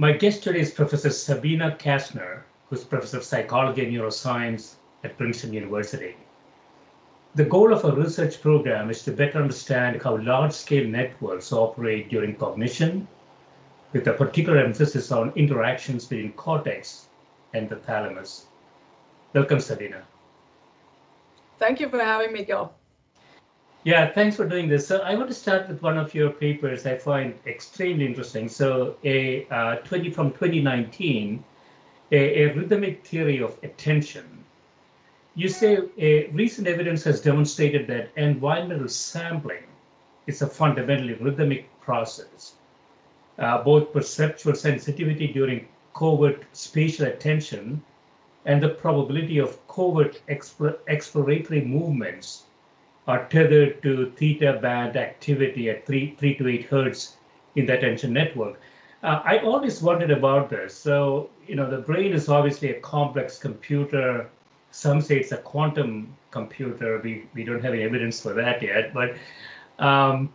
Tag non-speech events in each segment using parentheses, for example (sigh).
My guest today is Professor Sabine Kastner, who's Professor of Psychology and Neuroscience at Princeton University. The goal of a research program is to better understand how large scale networks operate during cognition, with a particular emphasis on interactions between cortex and the thalamus. Welcome, Sabine. Thank you for having me, Gil. Yeah, thanks for doing this. So I want to start with one of your papers I find extremely interesting. So a uh, 20 from 2019, a, a rhythmic theory of attention. You say a recent evidence has demonstrated that environmental sampling is a fundamentally rhythmic process. Uh, both perceptual sensitivity during covert spatial attention and the probability of covert exploratory movements are tethered to theta band activity at 3, 3 to 8 hertz in the attention network. Uh, I always wondered about this. So, you know, the brain is obviously a complex computer. Some say it's a quantum computer. We, we don't have any evidence for that yet. But um,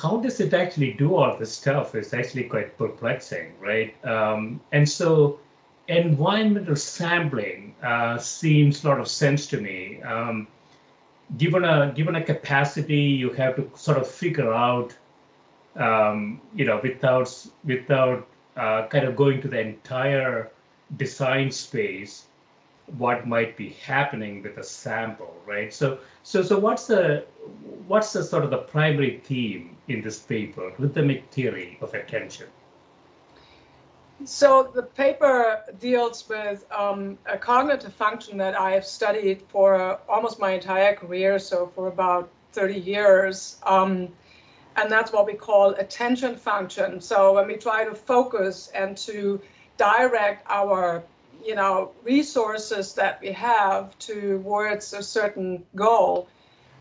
how does it actually do all this stuff is actually quite perplexing, right? Um, and so environmental sampling uh, seems a lot of sense to me. Um, given a given a capacity, you have to sort of figure out, um, you know, without without uh, kind of going to the entire design space, what might be happening with a sample, right? So so so what's the what's the sort of the primary theme in this paper, rhythmic theory of attention? So the paper deals with um, a cognitive function that I have studied for uh, almost my entire career, so for about 30 years. Um, and that's what we call attention function. So when we try to focus and to direct our you know resources that we have towards a certain goal,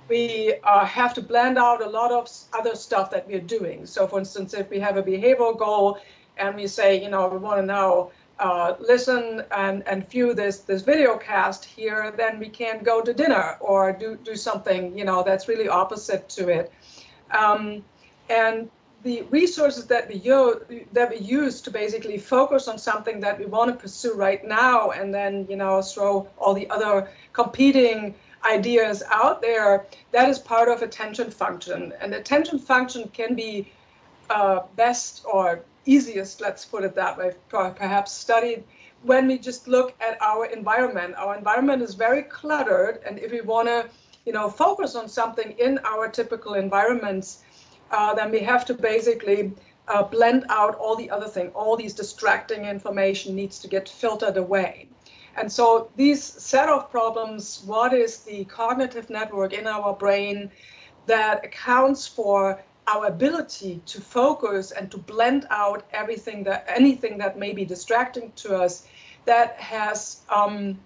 we uh, have to blend out a lot of other stuff that we're doing. So for instance, if we have a behavioral goal, and we say, you know, we want to now uh, listen and, and view this this video cast here, then we can go to dinner or do, do something, you know, that's really opposite to it. Um, and the resources that we use that we use to basically focus on something that we want to pursue right now and then you know throw all the other competing ideas out there that is part of attention function and attention function can be uh, best or easiest, let's put it that way, perhaps studied when we just look at our environment. Our environment is very cluttered, and if we want to, you know, focus on something in our typical environments, uh, then we have to basically uh, blend out all the other thing. All these distracting information needs to get filtered away. And so these set of problems, what is the cognitive network in our brain that accounts for our ability to focus and to blend out everything that anything that may be distracting to us that has um,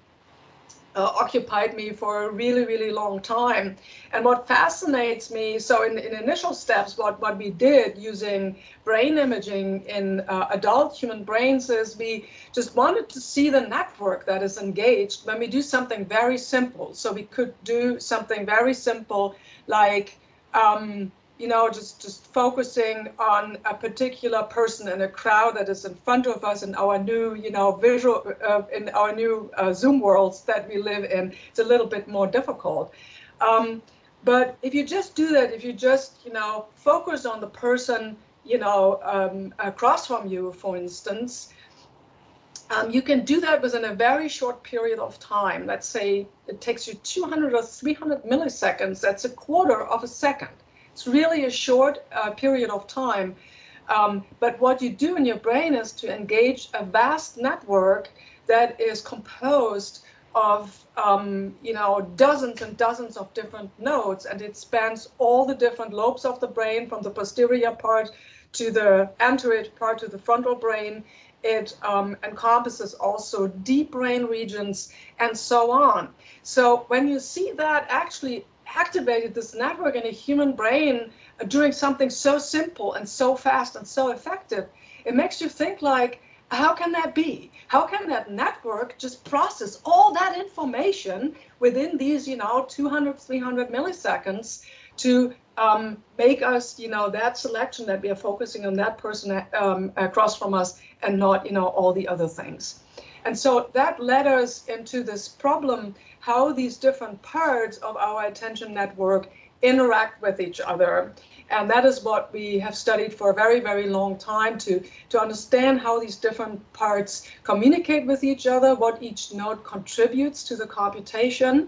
uh, occupied me for a really, really long time. And what fascinates me, so in, in initial steps, what, what we did using brain imaging in uh, adult human brains is we just wanted to see the network that is engaged when we do something very simple. So we could do something very simple like um, you know, just just focusing on a particular person in a crowd that is in front of us in our new, you know, visual uh, in our new uh, Zoom worlds that we live in. It's a little bit more difficult. Um, but if you just do that, if you just, you know, focus on the person, you know, um, across from you, for instance, um, you can do that within a very short period of time. Let's say it takes you 200 or 300 milliseconds. That's a quarter of a second it's really a short uh, period of time. Um, but what you do in your brain is to engage a vast network that is composed of um, you know dozens and dozens of different nodes, and it spans all the different lobes of the brain, from the posterior part to the anterior part to the frontal brain. It um, encompasses also deep brain regions and so on. So when you see that actually activated this network in a human brain uh, doing something so simple and so fast and so effective, it makes you think like, how can that be? How can that network just process all that information within these, you know, 200, 300 milliseconds to um, make us, you know, that selection that we are focusing on that person um, across from us and not, you know, all the other things. And so that led us into this problem how these different parts of our attention network interact with each other. And that is what we have studied for a very, very long time to, to understand how these different parts communicate with each other, what each node contributes to the computation.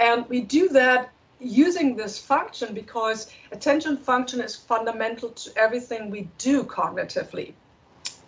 And we do that using this function because attention function is fundamental to everything we do cognitively.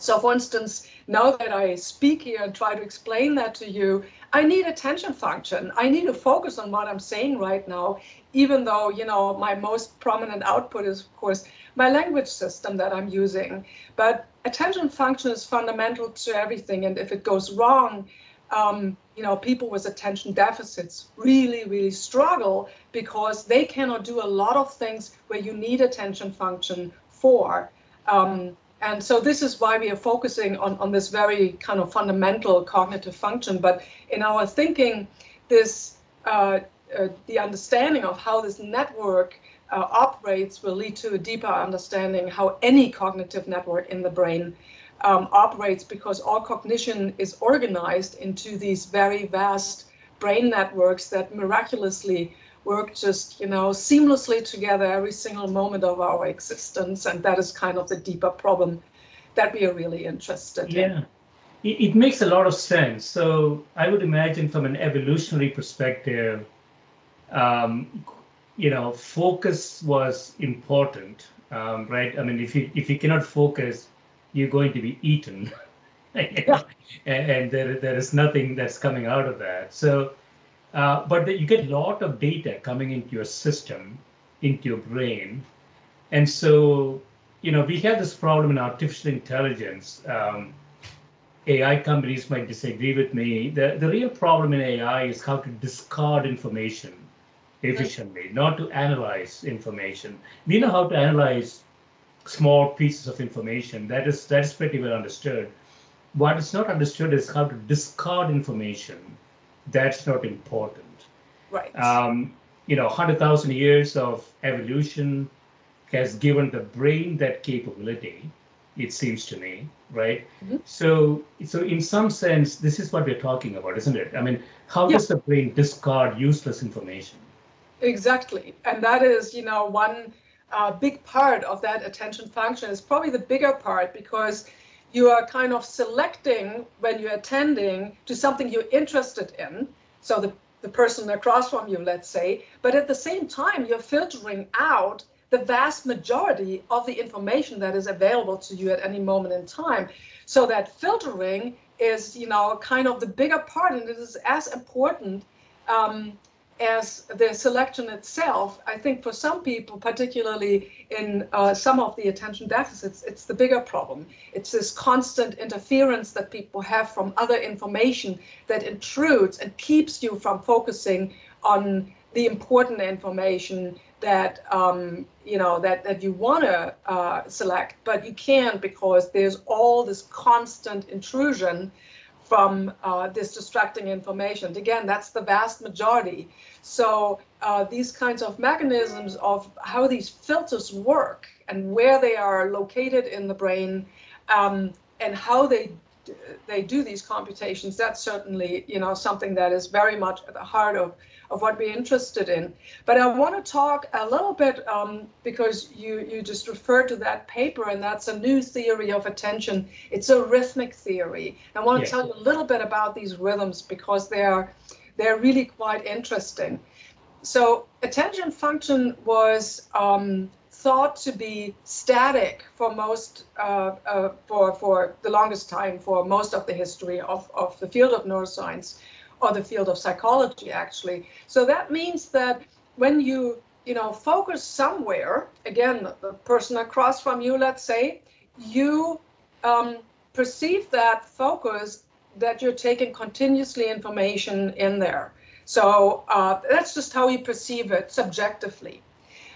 So for instance, now that I speak here and try to explain that to you, I need attention function. I need to focus on what I'm saying right now, even though, you know, my most prominent output is, of course, my language system that I'm using. But attention function is fundamental to everything. And if it goes wrong, um, you know, people with attention deficits really, really struggle because they cannot do a lot of things where you need attention function for. Um, and so this is why we are focusing on, on this very kind of fundamental cognitive function. But in our thinking, this uh, uh, the understanding of how this network uh, operates will lead to a deeper understanding how any cognitive network in the brain um, operates because all cognition is organized into these very vast brain networks that miraculously work just, you know, seamlessly together every single moment of our existence. And that is kind of the deeper problem that we are really interested yeah. in. Yeah. It, it makes a lot of sense. So I would imagine from an evolutionary perspective, um, you know, focus was important, um, right? I mean, if you if you cannot focus, you're going to be eaten, (laughs) and, and there there is nothing that's coming out of that. So uh, but you get a lot of data coming into your system, into your brain. And so, you know, we have this problem in artificial intelligence. Um, AI companies might disagree with me. The, the real problem in AI is how to discard information efficiently, not to analyze information. We know how to analyze small pieces of information. That is that is pretty well understood. What is not understood is how to discard information that's not important. Right. Um, you know, 100,000 years of evolution has given the brain that capability, it seems to me, right? Mm-hmm. So, so in some sense, this is what we're talking about, isn't it? I mean, how yeah. does the brain discard useless information? Exactly. And that is, you know, one uh, big part of that attention function is probably the bigger part because you are kind of selecting when you're attending to something you're interested in. So the, the person across from you, let's say, but at the same time, you're filtering out the vast majority of the information that is available to you at any moment in time. So that filtering is, you know, kind of the bigger part, and it is as important um, as the selection itself, I think for some people, particularly in uh, some of the attention deficits, it's the bigger problem. It's this constant interference that people have from other information that intrudes and keeps you from focusing on the important information that um, you know that that you want to uh, select, but you can't because there's all this constant intrusion from uh, this distracting information. Again, that's the vast majority. So uh, these kinds of mechanisms of how these filters work and where they are located in the brain um, and how they they do these computations, that's certainly you know something that is very much at the heart of of what we're interested in. But I want to talk a little bit um, because you you just referred to that paper, and that's a new theory of attention. It's a rhythmic theory. I want to yes. tell you a little bit about these rhythms because they're they're really quite interesting. So attention function was um, thought to be static for most uh, uh, for for the longest time for most of the history of, of the field of neuroscience or the field of psychology actually. So that means that when you you know focus somewhere, again the person across from you, let's say, you um, perceive that focus that you're taking continuously information in there. So uh, that's just how you perceive it subjectively.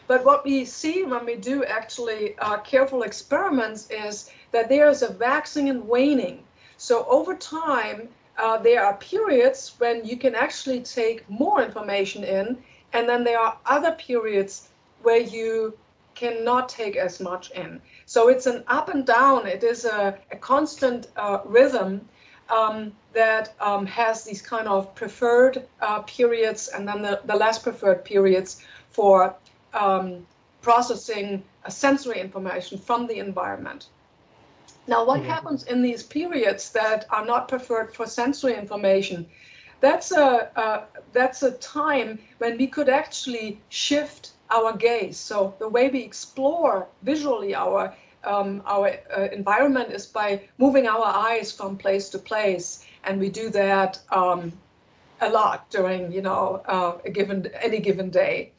But what we see when we do actually uh, careful experiments is that there is a waxing and waning. So over time, uh, there are periods when you can actually take more information in, and then there are other periods where you cannot take as much in. So it's an up and down. It is a, a constant uh, rhythm um, that um, has these kind of preferred uh, periods and then the, the less preferred periods for um, processing sensory information from the environment. Now, what mm-hmm. happens in these periods that are not preferred for sensory information? That's a, uh, that's a time when we could actually shift our gaze. So the way we explore visually our um, our uh, environment is by moving our eyes from place to place, and we do that um, a lot during you know uh, a given any given day,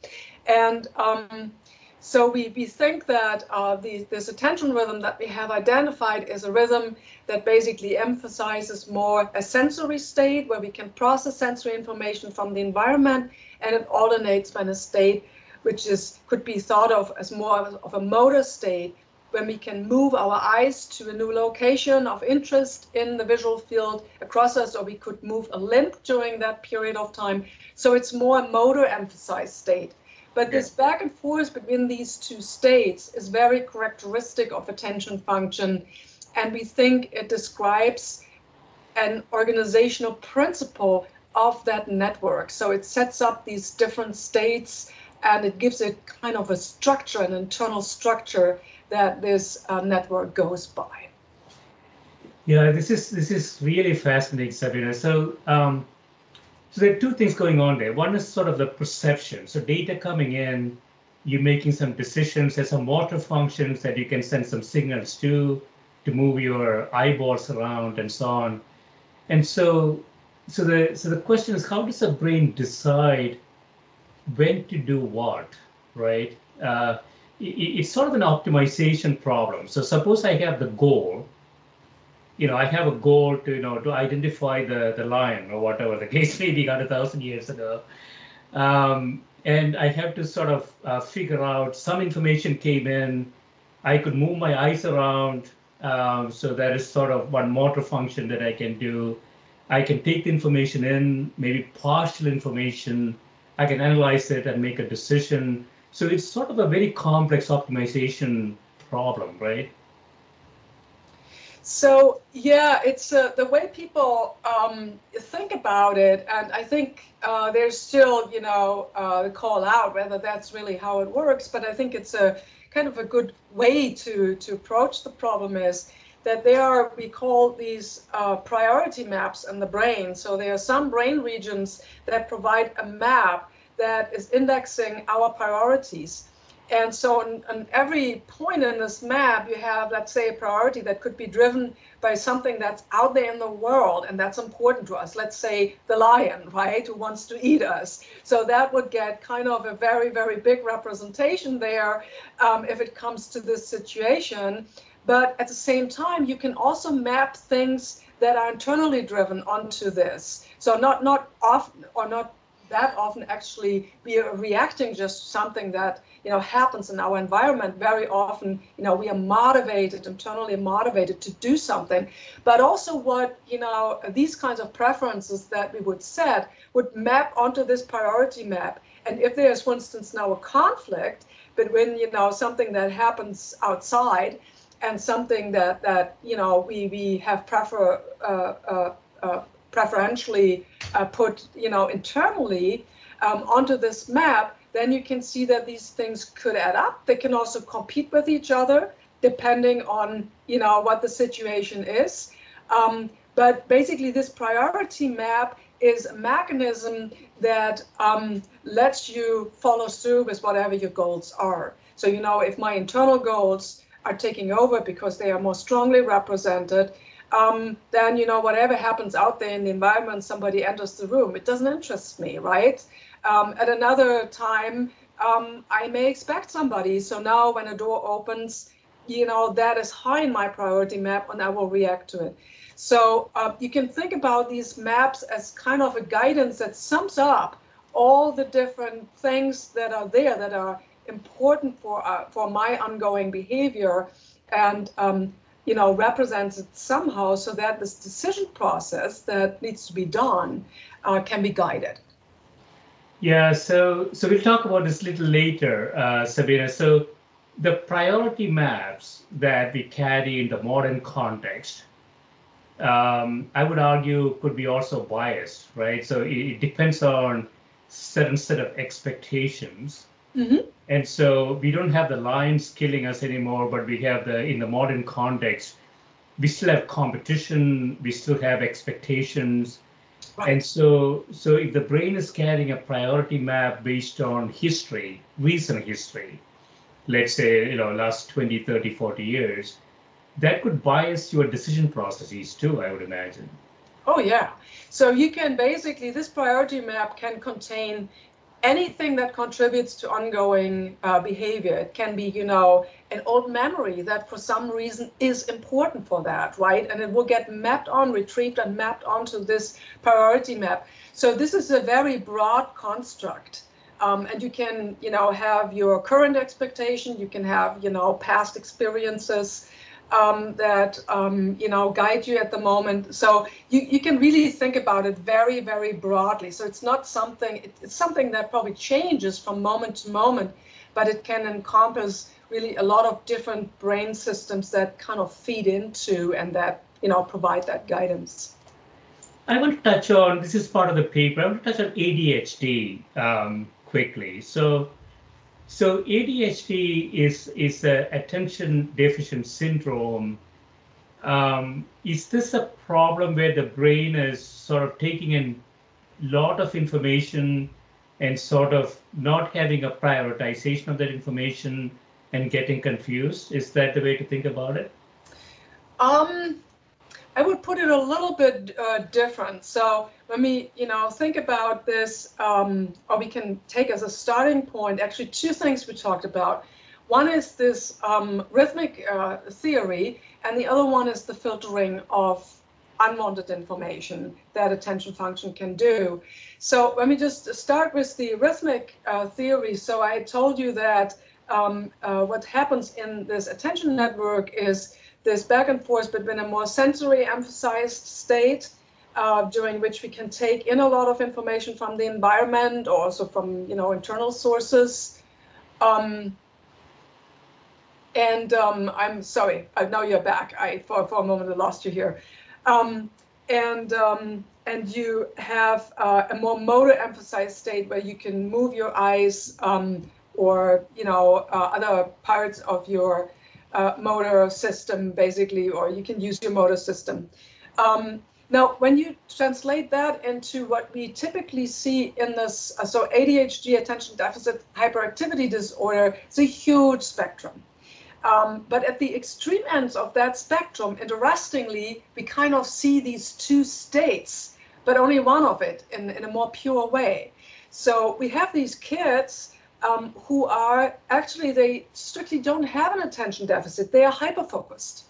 and um, so we, we think that uh, the, this attention rhythm that we have identified is a rhythm that basically emphasizes more a sensory state where we can process sensory information from the environment and it alternates when a state which is could be thought of as more of a motor state when we can move our eyes to a new location of interest in the visual field across us, or we could move a limb during that period of time. So it's more a motor emphasized state. But this back and forth between these two states is very characteristic of attention function. And we think it describes an organizational principle of that network. So it sets up these different states and it gives it kind of a structure, an internal structure that this uh, network goes by. Yeah, this is this is really fascinating, Sabrina. So um, so there are two things going on there. One is sort of the perception. So data coming in, you're making some decisions. There's some motor functions that you can send some signals to, to move your eyeballs around and so on. And so, so the so the question is, how does a brain decide when to do what, right? Uh, it, it's sort of an optimization problem. So suppose I have the goal you know, I have a goal to, you know, to identify the, the lion or whatever the case may be, got a thousand years ago. Um, and I have to sort of uh, figure out some information came in. I could move my eyes around. Um, so that is sort of one motor function that I can do. I can take the information in, maybe partial information. I can analyze it and make a decision. So it's sort of a very complex optimization problem, right? So yeah, it's uh, the way people um, think about it, and I think uh, there's still, you know, uh, call out whether that's really how it works. But I think it's a kind of a good way to to approach the problem is that there are we call these uh, priority maps in the brain. So there are some brain regions that provide a map that is indexing our priorities. And so on, on, every point in this map, you have, let's say, a priority that could be driven by something that's out there in the world and that's important to us. Let's say the lion, right, who wants to eat us. So that would get kind of a very, very big representation there um, if it comes to this situation. But at the same time, you can also map things that are internally driven onto this. So not not often or not that often actually be reacting just to something that you know happens in our environment. Very often you know we are motivated internally motivated to do something. But also what you know these kinds of preferences that we would set would map onto this priority map. And if there's for instance now a conflict between you know something that happens outside and something that that you know we we have prefer uh, uh, uh, preferentially uh, put you know internally um, onto this map, then you can see that these things could add up. They can also compete with each other depending on you know what the situation is. Um, but basically, this priority map is a mechanism that um, lets you follow through with whatever your goals are. So you know if my internal goals are taking over because they are more strongly represented, um, then you know whatever happens out there in the environment, somebody enters the room. It doesn't interest me, right? Um, at another time, um, I may expect somebody. So now when a door opens, you know that is high in my priority map, and I will react to it. So uh, you can think about these maps as kind of a guidance that sums up all the different things that are there that are important for uh, for my ongoing behavior and um, you know represented somehow so that this decision process that needs to be done uh, can be guided. Yeah so so we'll talk about this a little later uh, sabine. So the priority maps that we carry in the modern context um, i would argue could be also biased right? So it, it depends on certain set of expectations mm-hmm. And so we don't have the lions killing us anymore, but we have the, in the modern context, we still have competition, we still have expectations. Right. And so, so if the brain is carrying a priority map based on history, recent history, let's say, you know, last 20, 30, 40 years, that could bias your decision processes too, I would imagine. Oh, yeah. So you can basically, this priority map can contain anything that contributes to ongoing uh, behavior. It can be, you know, an old memory that for some reason is important for that, right? And it will get mapped on, retrieved and mapped onto this priority map. So this is a very broad construct. Um, and you can, you know, have your current expectation, you can have, you know, past experiences, um, that um, you know guide you at the moment. So you, you can really think about it very very broadly. So it's not something it's something that probably changes from moment to moment, but it can encompass really a lot of different brain systems that kind of feed into and that you know provide that guidance. I want to touch on this is part of the paper. I want to touch on ADHD um, quickly. So so ADHD is is a attention deficit syndrome. Um, is this a problem where the brain is sort of taking in a lot of information and sort of not having a prioritization of that information and getting confused? Is that the way to think about it? Um, I would put it a little bit uh, different. So let me, you know, think about this, um, or we can take as a starting point, actually two things we talked about. One is this um, rhythmic uh, theory, and the other one is the filtering of unwanted information that attention function can do. So let me just start with the rhythmic uh, theory. So I told you that um, uh, what happens in this attention network is this back and forth between a more sensory emphasized state uh, during which we can take in a lot of information from the environment or also from you know internal sources. Um, and um, I'm sorry, I know you're back. I for, for a moment I lost you here. Um, and um, and you have uh, a more motor emphasized state where you can move your eyes um, or you know uh, other parts of your uh, motor system, basically, or you can use your motor system. Um, Now, when you translate that into what we typically see in this, uh, so ADHD, attention deficit hyperactivity disorder, it's a huge spectrum. Um, but at the extreme ends of that spectrum, interestingly, we kind of see these two states, but only one of it in, in a more pure way. So we have these kids um, who are actually, they strictly don't have an attention deficit, they are hyperfocused.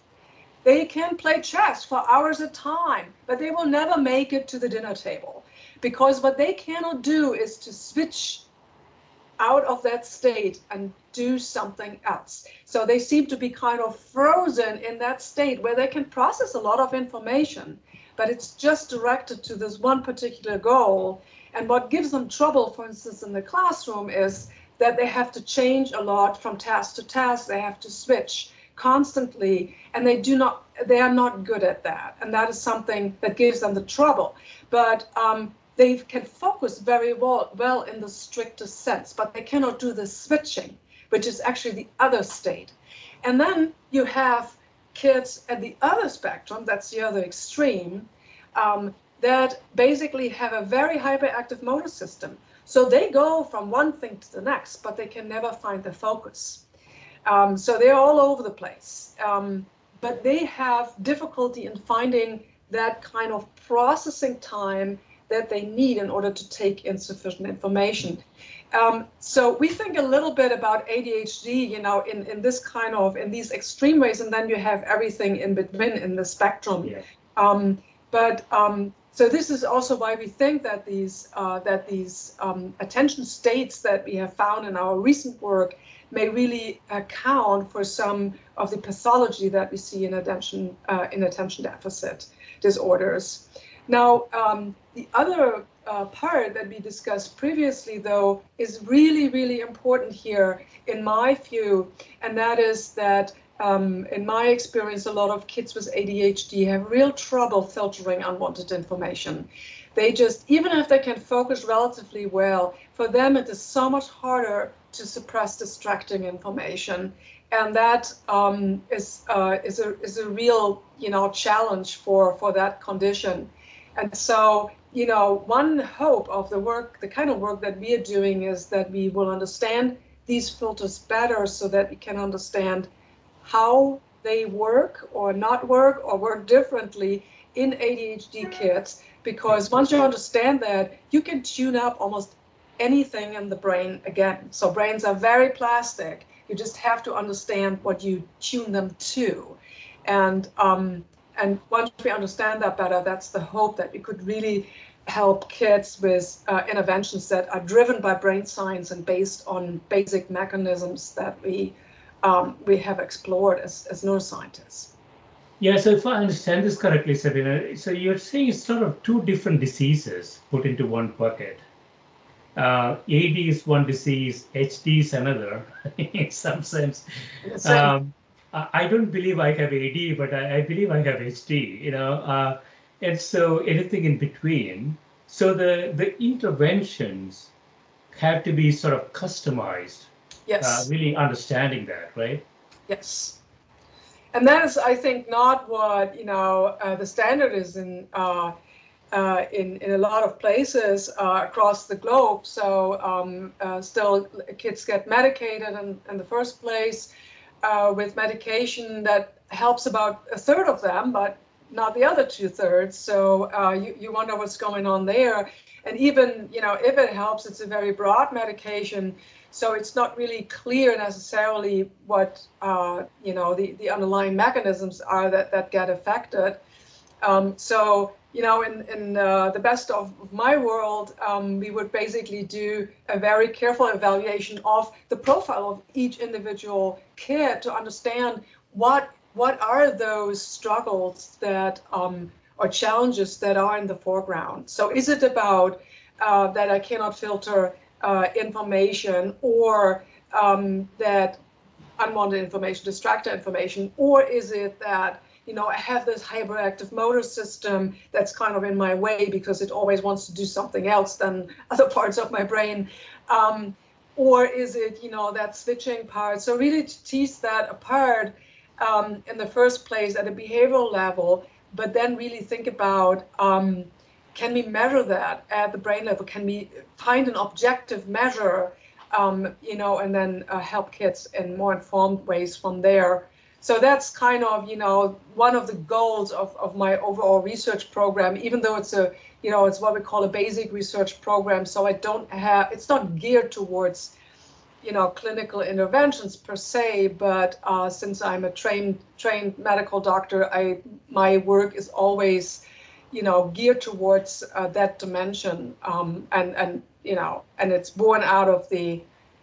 They can play chess for hours at a time, but they will never make it to the dinner table because what they cannot do is to switch out of that state and do something else. So they seem to be kind of frozen in that state where they can process a lot of information, but it's just directed to this one particular goal. And what gives them trouble, for instance, in the classroom is that they have to change a lot from task to task. They have to switch constantly and they do not they are not good at that. And that is something that gives them the trouble. But um, they can focus very well, well in the strictest sense but they cannot do the switching which is actually the other state. And then you have kids at the other spectrum that's the other extreme um, that basically have a very hyperactive motor system so they go from one thing to the next but they can never find the focus um, so they're all over the place. Um, but they have difficulty in finding that kind of processing time that they need in order to take in sufficient information. Um, so we think a little bit about ADHD, you know, in, in this kind of, in these extreme ways, and then you have everything in between in the spectrum. Yeah. Um, but um, so this is also why we think that these uh, that these um, attention states that we have found in our recent work may really account for some of the pathology that we see in attention uh, in attention deficit disorders. Now, um, the other uh, part that we discussed previously, though, is really, really important here, in my view, and that is that um, in my experience, a lot of kids with ADHD have real trouble filtering unwanted information. They just, even if they can focus relatively well, for them it is so much harder to suppress distracting information. And that um, is uh, is a is a real you know challenge for for that condition. And so you know one hope of the work, the kind of work that we are doing, is that we will understand these filters better, so that we can understand how they work or not work or work differently in ADHD kids. Because once you understand that, you can tune up almost anything in the brain again. So brains are very plastic. You just have to understand what you tune them to. And um, and once we understand that better, that's the hope that we could really help kids with uh, interventions that are driven by brain science and based on basic mechanisms that we um, we have explored as, as neuroscientists. Yeah, so if I understand this correctly, Sabine, so you're saying it's sort of two different diseases put into one bucket uh, AD is one disease, HD is another (laughs) in some sense. Um, I don't believe I have AD, but I, I believe I have HD, you know, uh, and so anything in between. So the, the interventions have to be sort of customized. Yes. Uh, really understanding that, right? Yes. And that is, I think, not what, you know, uh, the standard is in uh, uh, in, in a lot of places uh, across the globe. So um, uh, still kids get medicated in, in the first place uh, with medication that helps about a third of them, but not the other two thirds. So uh, you, you wonder what's going on there. And even, you know, if it helps, it's a very broad medication. So it's not really clear necessarily what, uh, you know, the, the underlying mechanisms are that, that get affected. Um, so you know, in, in uh, the best of my world, um, we would basically do a very careful evaluation of the profile of each individual kid to understand what what are those struggles that um, or challenges that are in the foreground. So is it about uh, that I cannot filter uh, information or um, that unwanted information, distractor information, or is it that you know, I have this hyperactive motor system that's kind of in my way because it always wants to do something else than (laughs) other parts of my brain. Um, or is it, you know, that switching part? So really to tease that apart um, in the first place at a behavioral level, but then really think about um, can we measure that at the brain level? Can we find an objective measure, um, you know, and then uh, help kids in more informed ways from there? So that's kind of, you know, one of the goals of, of my overall research program, even though it's a, you know, it's what we call a basic research program. So I don't have, it's not geared towards, you know, clinical interventions per se, but uh, since I'm a trained trained medical doctor, I my work is always you know, geared towards uh, that dimension. Um, and, and, you know, and it's born out of the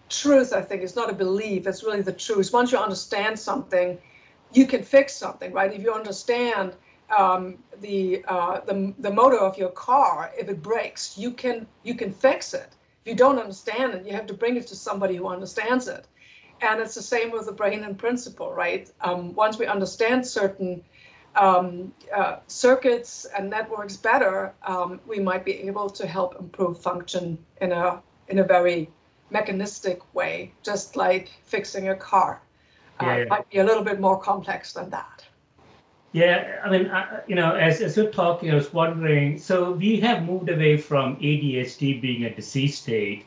truth, I think. It's not a belief, it's really the truth. Once you understand something, you can fix something, right? If you understand um, the, uh, the, the motor of your car, if it breaks, you can, you can fix it. If you don't understand it, you have to bring it to somebody who understands it. And it's the same with the brain in principle, right? Um, once we understand certain um, uh, circuits and networks better, um, we might be able to help improve function in a in a very mechanistic way, just like fixing a car. Uh, yeah, yeah. Might be a little bit more complex than that. Yeah, I mean, uh, you know, as, as you're talking, I was wondering. So we have moved away from ADHD being a disease state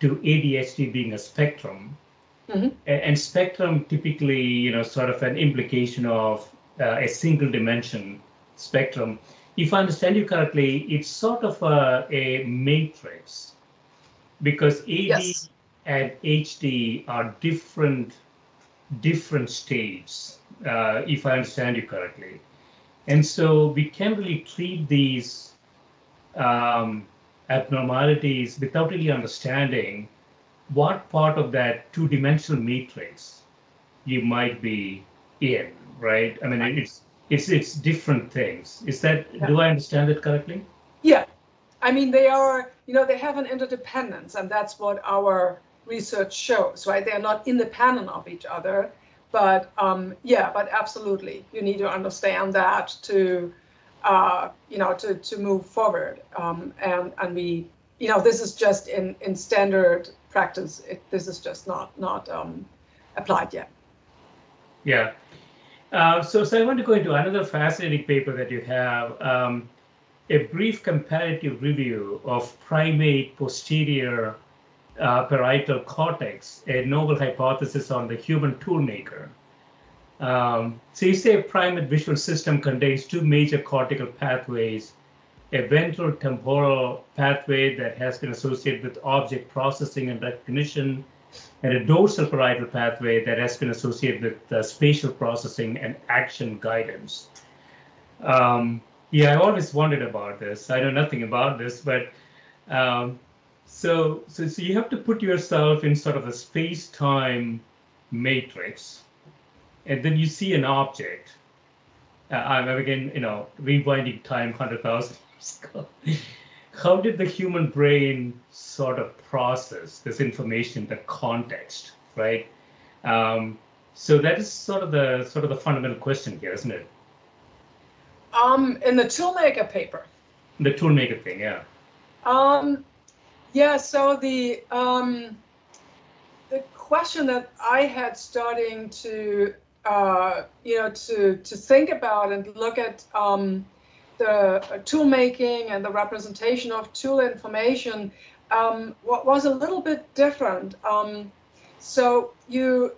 to ADHD being a spectrum. Mm-hmm. And spectrum typically, you know, sort of an implication of uh, a single dimension spectrum. If I understand you correctly, it's sort of a, a matrix because AD yes. and HD are different different states, uh, if I understand you correctly. And so we can't really treat these um, abnormalities without really understanding what part of that two-dimensional matrix you might be in right? I mean, it's it's it's different things. Is that yeah. do I understand it correctly? Yeah, I mean they are you know they have an interdependence, and that's what our research shows, right? They are not independent of each other, but um, yeah, but absolutely, you need to understand that to uh, you know to to move forward, um, and and we you know this is just in in standard practice. It, this is just not not um, applied yet. Yeah. Uh, so, so I want to go into another fascinating paper that you have, um, a brief comparative review of primate posterior uh, parietal cortex, a novel hypothesis on the human toolmaker. Um, so you say primate visual system contains two major cortical pathways, a ventral temporal pathway that has been associated with object processing and recognition, and a dorsal parietal pathway that has been associated with uh, spatial processing and action guidance. Um, yeah, I always wondered about this. I know nothing about this, but um, so, so so you have to put yourself in sort of a space-time matrix, and then you see an object. Uh, I'm again, you know, rewinding time hundred thousand years ago (laughs) how did the human brain sort of process this information, the context, right? Um, so that is sort of the sort of the fundamental question here, isn't it? Um, in the toolmaker paper. The toolmaker thing, yeah. Um, yeah. So the um, the question that I had starting to uh, you know to to think about and look at um, the tool making and the representation of tool information um, was a little bit different. Um, so you,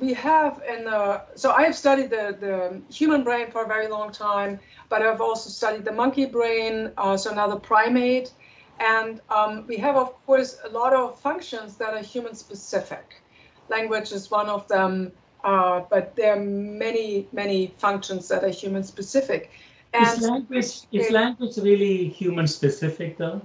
we have in the, so I have studied the, the human brain for a very long time, but I've also studied the monkey brain, uh, so another primate. And um, we have, of course, a lot of functions that are human specific. Language is one of them, uh, but there are many, many functions that are human specific. And is language is language really human specific though?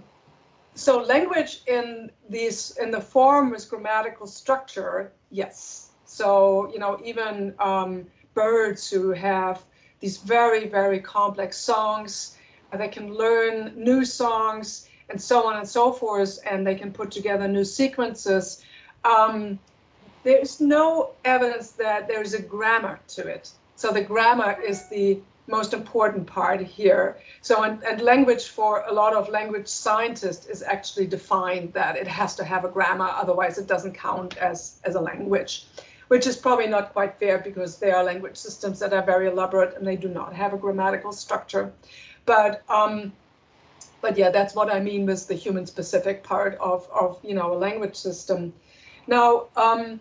So language in these in the form with grammatical structure, yes. So you know even um, birds who have these very very complex songs, uh, they can learn new songs and so on and so forth, and they can put together new sequences. Um, there's no evidence that there's a grammar to it. So the grammar is the most important part here. So, and, and, language for a lot of language scientists is actually defined that it has to have a grammar, otherwise it doesn't count as, as a language. which is probably not quite fair because there are language systems that are very elaborate and they do not have a grammatical structure. But um, but yeah, that's what I mean with the human specific part of, of you know, a language system. Now, um,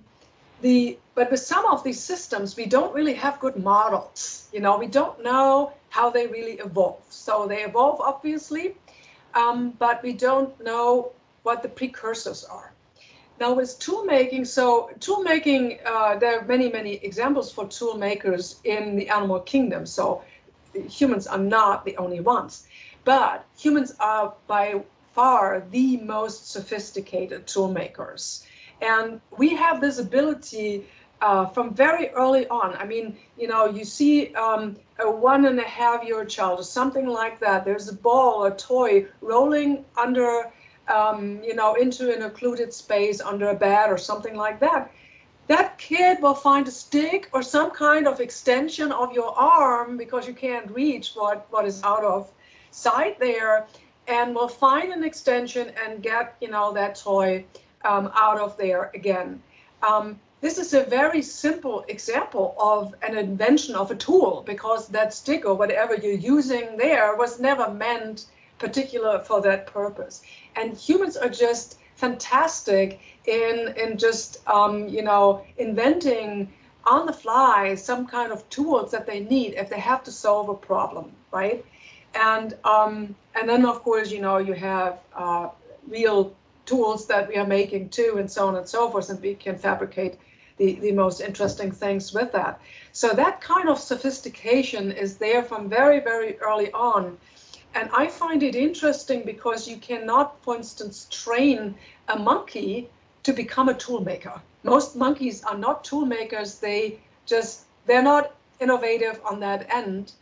the but with some of these systems, we don't really have good models. You know, we don't know how they really evolve. So they evolve, obviously, um, but we don't know what the precursors are. Now with tool making, so tool making, uh, there are many, many examples for tool makers in the animal kingdom. So humans are not the only ones. But humans are by far the most sophisticated tool makers. And we have this ability uh, from very early on. I mean, you know, you see um, a one and a half year child or something like that. There's a ball, a toy rolling under, um, you know, into an occluded space under a bed or something like that. That kid will find a stick or some kind of extension of your arm because you can't reach what, what is out of sight there and we'll find an extension and get, you know, that toy um, out of there again. Um, this is a very simple example of an invention of a tool because that stick or whatever you're using there was never meant particular for that purpose. And humans are just fantastic in in just um, you know inventing on the fly some kind of tools that they need if they have to solve a problem, right? and um, and then of course you know you have uh, real tools that we are making too and so on and so forth and we can fabricate the, the most interesting things with that. So that kind of sophistication is there from very very early on. And i find it interesting because you cannot for instance train a monkey to become a tool maker most monkeys are not tool makers they just they're not innovative on that end.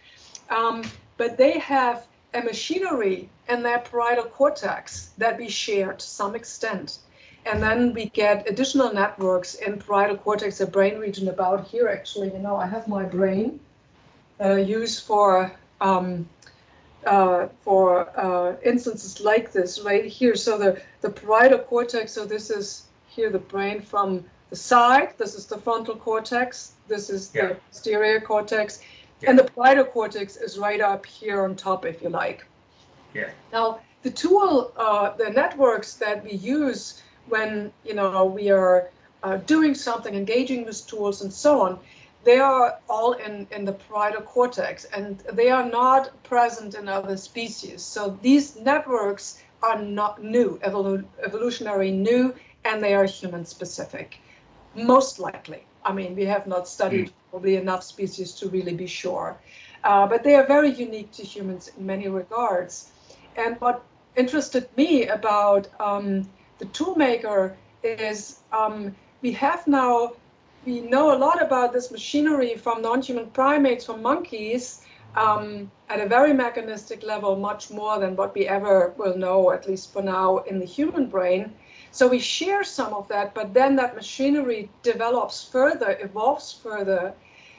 Um, but they have a machinery in their parietal cortex that we share to some extent. And then we get additional networks in parietal cortex, a brain region about here. Actually, you know, I have my brain uh, used for um, uh, for uh, instances like this right here. So the the parietal cortex. So this is here the brain from the side. This is the frontal cortex. This is yeah. the posterior cortex, and the parietal cortex is right up here on top, if you like. Yeah. Now, the tool, uh, the networks that we use when you know we are uh, doing something, engaging with tools and so on, they are all in, in the parietal cortex and they are not present in other species. So these networks are not new, evolu evolutionary new, and they are human specific, most likely. I mean, we have not studied mm. Probably enough species to really be sure. Uh, but they are very unique to humans in many regards. And what interested me about um, the toolmaker is um, we have now, we know a lot about this machinery from non-human primates, from monkeys, um, at a very mechanistic level, much more than what we ever will know, at least for now, in the human brain. So we share some of that, but then that machinery develops further, evolves further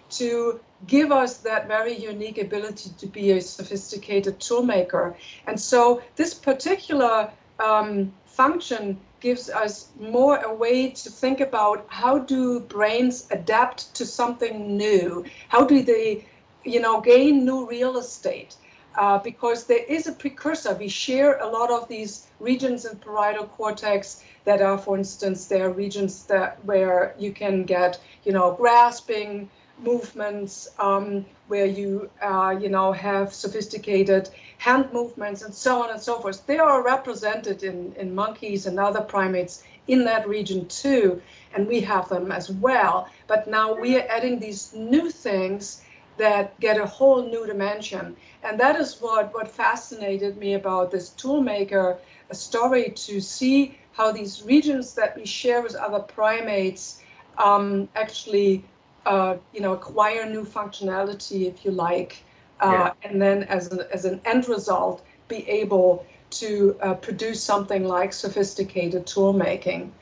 to give us that very unique ability to be a sophisticated toolmaker. And so this particular um, function gives us more a way to think about how do brains adapt to something new? How do they, you know, gain new real estate? Uh, because there is a precursor. We share a lot of these regions in parietal cortex that are, for instance, there are regions that where you can get, you know, grasping movements, um, where you, uh, you know, have sophisticated hand movements and so on and so forth. They are represented in, in monkeys and other primates in that region too, and we have them as well. But now we are adding these new things that get a whole new dimension. And that is what, what fascinated me about this toolmaker story to see how these regions that we share with other primates um, actually uh, you know, acquire new functionality, if you like, uh, yeah. and then as an, as an end result, be able to uh, produce something like sophisticated tool making.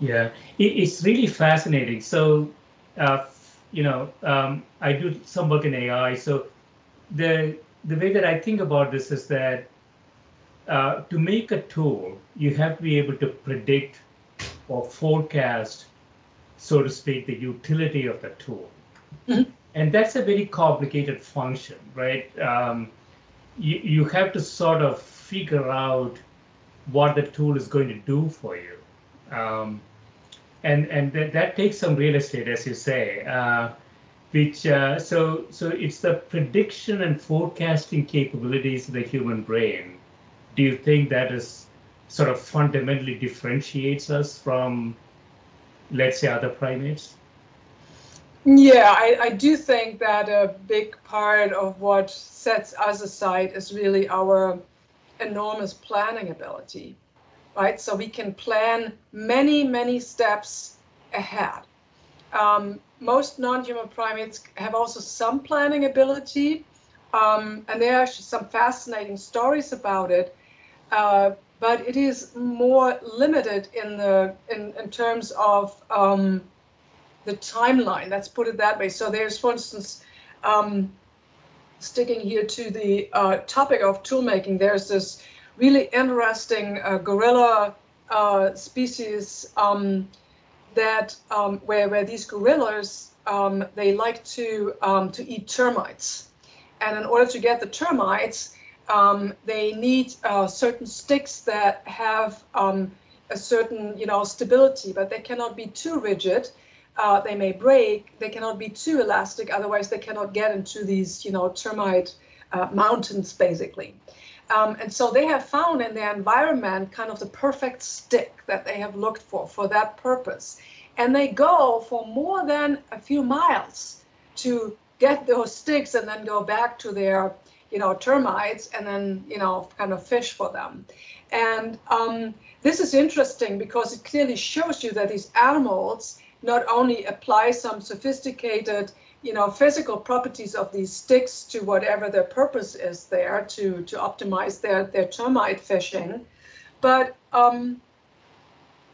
Yeah, it's really fascinating. So, uh, you know, um, I do some work in AI. So the the way that I think about this is that uh, to make a tool, you have to be able to predict or forecast so to speak, the utility of the tool. Mm-hmm. And that's a very complicated function, right? Um, you, you have to sort of figure out what the tool is going to do for you. Um, and and that, takes some real estate, as you say. Uh, which uh, so so it's the prediction and forecasting capabilities of the human brain. Do you think that is sort of fundamentally differentiates us from, let's say, other primates? Yeah, I, I do think that a big part of what sets us aside is really our enormous planning ability, right? So we can plan many, many steps ahead. Um, most non-human primates have also some planning ability, um, and there are some fascinating stories about it. Uh, but it is more limited in the in, in terms of um, the timeline. Let's put it that way. So there's, for instance, um, sticking here to the uh, topic of tool making. There's this really interesting uh, gorilla uh, species um, that um, where where these gorillas um, they like to um, to eat termites, and in order to get the termites, um, they need uh, certain sticks that have um, a certain you know stability, but they cannot be too rigid. Uh, they may break. They cannot be too elastic, otherwise they cannot get into these you know termite uh, mountains basically. Um, and so they have found in their environment kind of the perfect stick that they have looked for for that purpose. And they go for more than a few miles to get those sticks and then go back to their you know, termites and then, you know, kind of fish for them. And um, this is interesting because it clearly shows you that these animals not only apply some sophisticated, you know, physical properties of these sticks to whatever their purpose is there to, to optimize their, their termite fishing, but um,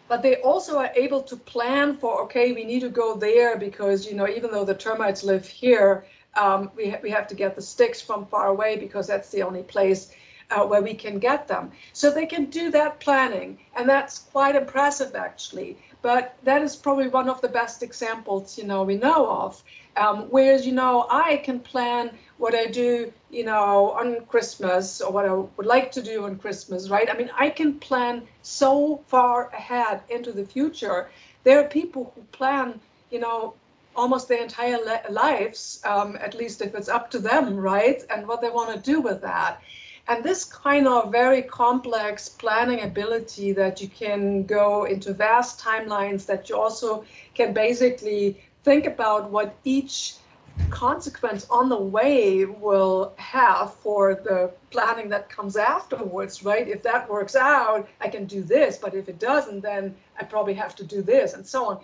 but they also are able to plan for okay we need to go there because you know even though the termites live here um, we, ha we have to get the sticks from far away because that's the only place uh, where we can get them. So they can do that planning, and that's quite impressive actually. But that is probably one of the best examples, you know, we know of. Um, whereas, you know, I can plan what I do, you know, on Christmas or what I would like to do on Christmas, right? I mean, I can plan so far ahead into the future. There are people who plan, you know, almost their entire lives, um, at least if it's up to them, right? And what they want to do with that. And this kind of very complex planning ability that you can go into vast timelines, that you also can basically think about what each consequence on the way will have for the planning that comes afterwards, right? If that works out, I can do this, but if it doesn't, then I probably have to do this and so on.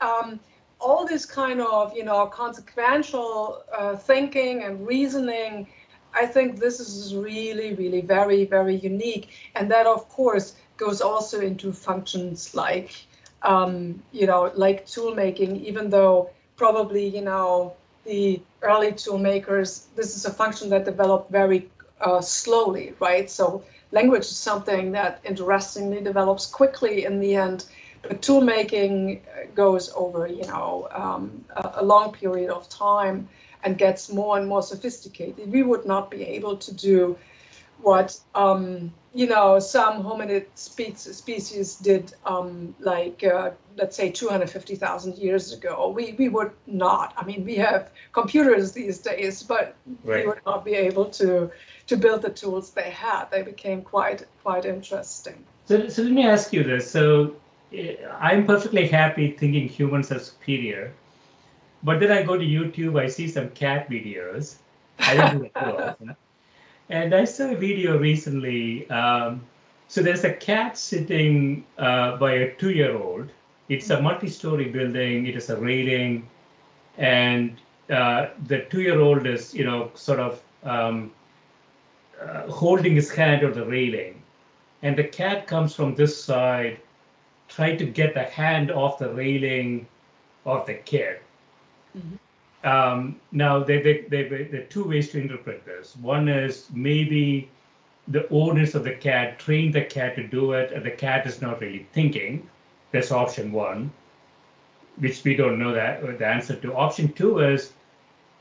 Um, all this kind of you know consequential uh, thinking and reasoning i think this is really really very very unique. And that of course goes also into functions like um, you know like tool making even though probably you know the early tool makers this is a function that developed very uh, slowly right? So language is something that interestingly develops quickly in the end but tool making goes over, you know, um, a, a, long period of time and gets more and more sophisticated. We would not be able to do what, um, you know, some hominid spe- species did, um, like, uh, let's say, 250,000 years ago. We, we would not. I mean, we have computers these days, but right. we would not be able to, to build the tools they had. They became quite, quite interesting. So, so let me ask you this. So I'm perfectly happy thinking humans are superior. But then I go to YouTube, I see some cat videos. I don't do that too often. And I saw a video recently. Um, so there's a cat sitting uh, by a two-year-old. It's a multi-story building. It is a railing, and uh, the two-year-old is, you know, sort of um, uh, holding his hand on the railing, and the cat comes from this side trying to get the hand off the railing of the kid. Mm-hmm. Um, now, there, there, there, there are two ways to interpret this. One is maybe the owners of the cat trained the cat to do it, and the cat is not really thinking. That's option one. which we don't know that the answer to. Option two is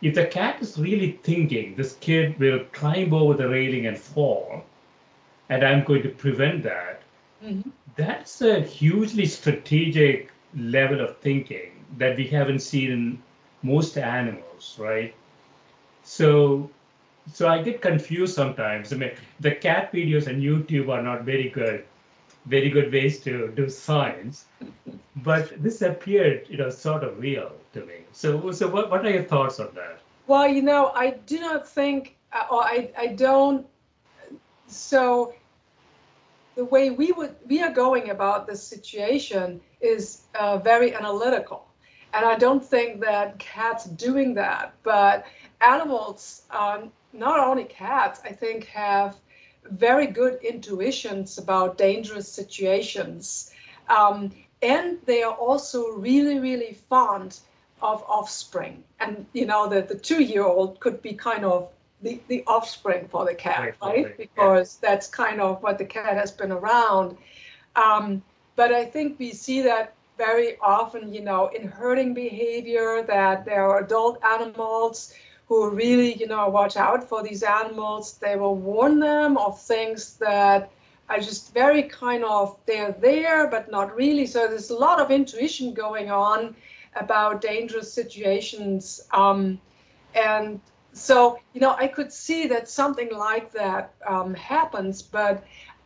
if the cat is really thinking this kid will climb over the railing and fall, and I'm going to prevent that, mm-hmm. that's a hugely strategic level of thinking that we haven't seen in most animals, right? So so I get confused sometimes. I mean, the cat videos on YouTube are not very good, very good ways to do science, but this appeared, you know, sort of real to me. So, so what, what are your thoughts on that? Well, you know, I do not think, uh, or I, I don't. So, the way we would we are going about this situation is uh, very analytical, and I don't think that cats doing that, but animals um, not only cats, I think, have very good intuitions about dangerous situations. Um, and they are also really, really fond of offspring. And, you know, the, the two year old could be kind of the, the offspring for the cat, right? right? Because yeah. that's kind of what the cat has been around. Um, but I think we see that very often, you know, in herding behavior, that there are adult animals who really, you know, watch out for these animals. They will warn them of things that are just very kind of they're there but not really. So there's a lot of intuition going on about dangerous situations. Um, and so, you know, I could see that something like that um, happens, but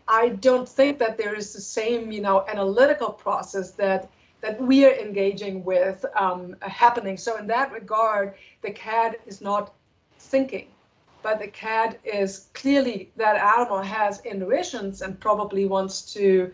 I don't think that there is the same, you know, analytical process that that we are engaging with um, happening. So in that regard, the cat is not thinking, but the cat is clearly that animal has intuitions and probably wants to,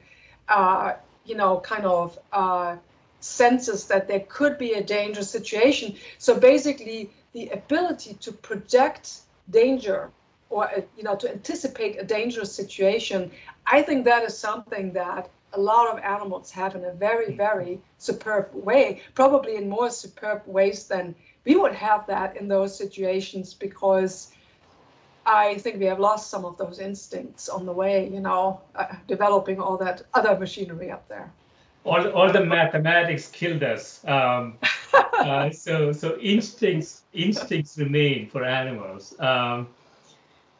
uh, you know, kind of uh, senses that there could be a dangerous situation. So basically, the ability to project danger or uh, you know to anticipate a dangerous situation, I think that is something that a lot of animals have in a very, very superb way, probably in more superb ways than we would have that in those situations because I think we have lost some of those instincts on the way, you know, uh, developing all that other machinery up there. All, all the mathematics killed us. Um, (laughs) uh, so so instincts instincts remain for animals. Um,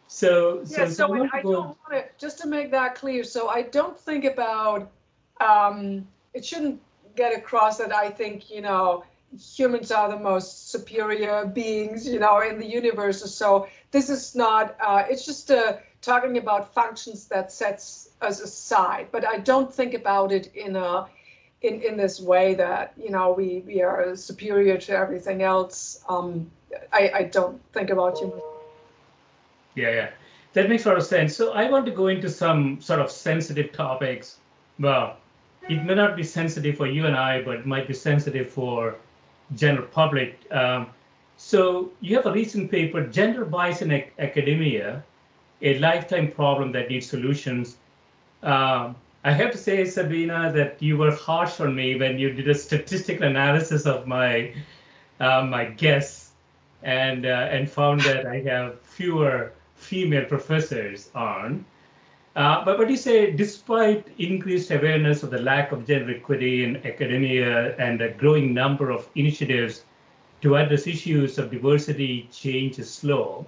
so, yeah, so, so I, I don't want to, just to make that clear, so I don't think about, um, it shouldn't get across that I think, you know, humans are the most superior beings, you know, in the universe. So this is not, uh, it's just uh, talking about functions that sets us aside. But I don't think about it in a, in, in this way that, you know, we, we are superior to everything else. Um, I, I don't think about humans yeah, yeah. That makes a lot of sense. So I want to go into some sort of sensitive topics. Well, it may not be sensitive for you and I, but might be sensitive for general public. Um, so you have a recent paper, Gender Bias in Ac- Academia, a lifetime problem that needs solutions. Um, I have to say, Sabine, that you were harsh on me when you did a statistical analysis of my uh, my guests and uh, and found that I have fewer female professors on. Uh, but what you say, despite increased awareness of the lack of gender equity in academia and a growing number of initiatives to address issues of diversity, change is slow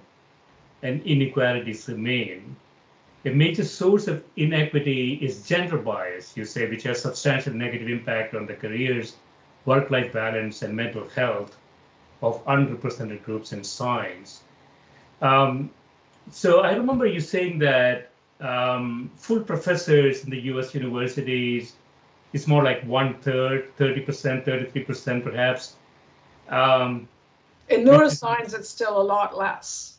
and inequalities remain. A major source of inequity is gender bias, you say, which has substantial negative impact on the careers, work-life balance, and mental health of underrepresented groups in science. Um, so I remember you saying that um, full professors in the U.S. universities is more like one third, thirty percent, thirty-three percent, perhaps. Um, in neuroscience, it's still a lot less.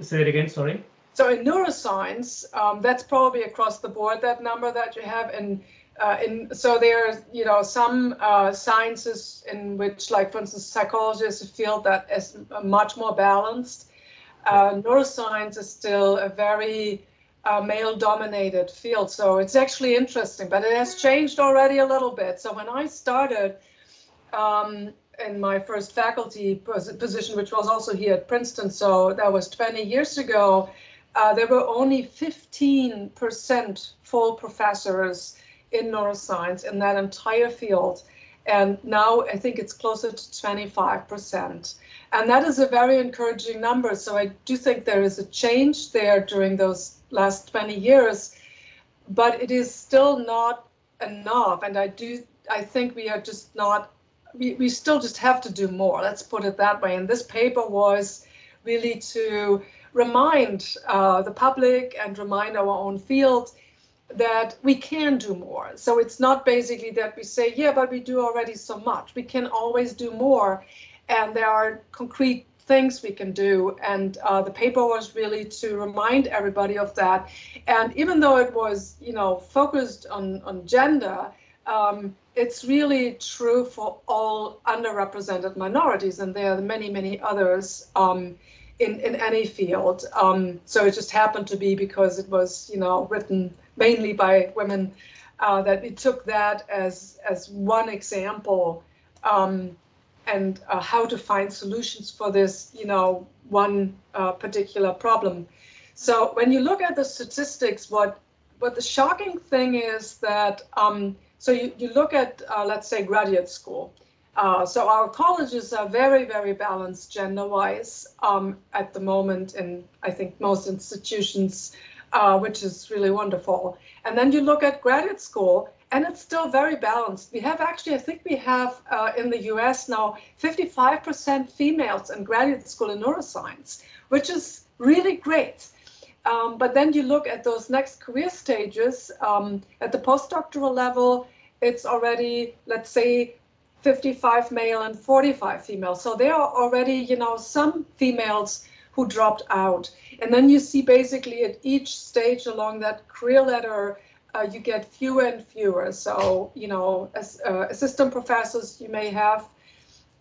Say it again. Sorry. So in neuroscience, um, that's probably across the board that number that you have. And uh, in so there's you know some uh, sciences in which, like for instance, psychology is a field that is much more balanced uh, neuroscience is still a very uh, male dominated field. So it's actually interesting, but it has changed already a little bit. So when I started um, in my first faculty position, which was also here at Princeton, so that was 20 years ago, uh, there were only 15% full professors in neuroscience in that entire field. And now I think it's closer to 25%. And that is a very encouraging number. So I do think there is a change there during those last 20 years, but it is still not enough. And I do, I think we are just not, we, we still just have to do more. Let's put it that way. And this paper was really to remind uh, the public and remind our own field that we can do more. So it's not basically that we say, yeah, but we do already so much. We can always do more. And there are concrete things we can do. And uh, the paper was really to remind everybody of that. And even though it was, you know, focused on, on gender, um, it's really true for all underrepresented minorities. And there are many, many others. Um, in, in any field. Um, so it just happened to be because it was, you know, written mainly by women uh, that we took that as as one example um, and uh, how to find solutions for this, you know, one uh, particular problem. So when you look at the statistics, what what the shocking thing is that um, so you, you look at uh, let's say graduate school uh, so our colleges are very, very balanced gender-wise um, at the moment, and I think most institutions, uh, which is really wonderful. And then you look at graduate school, and it's still very balanced. We have actually, I think we have uh, in the US now 55% females in graduate school in neuroscience, which is really great. Um, but then you look at those next career stages um, at the postdoctoral level, it's already, let's say, 55 male and 45 female. So there are already, you know, some females who dropped out. And then you see basically at each stage along that career ladder, uh, you get fewer and fewer. So, you know, as uh, assistant professors, you may have,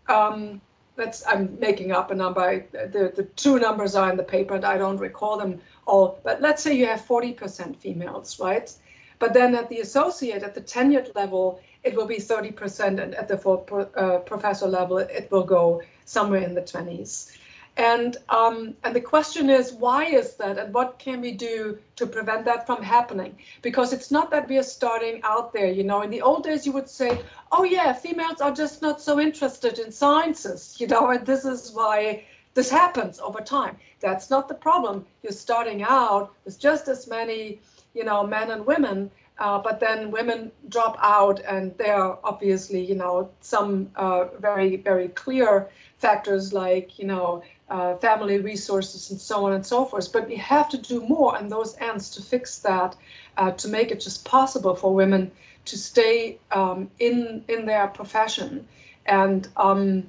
um, that's, I'm making up a number. The, the two numbers are in the paper and I don't recall them all, but let's say you have 40% females, right? But then at the associate, at the tenured level, it will be 30%, and at the full pro, uh, professor level, it will go somewhere in the 20s. And um, and the question is, why is that, and what can we do to prevent that from happening? Because it's not that we are starting out there. You know, in the old days, you would say, "Oh yeah, females are just not so interested in sciences," (laughs) you know, and this is why this happens over time. That's not the problem. You're starting out with just as many, you know, men and women, uh, but then women drop out, and there are obviously, you know, some uh, very, very clear factors like, you know, uh, family resources and so on and so forth. But we have to do more on those ends to fix that, uh, to make it just possible for women to stay um, in in their profession. And um,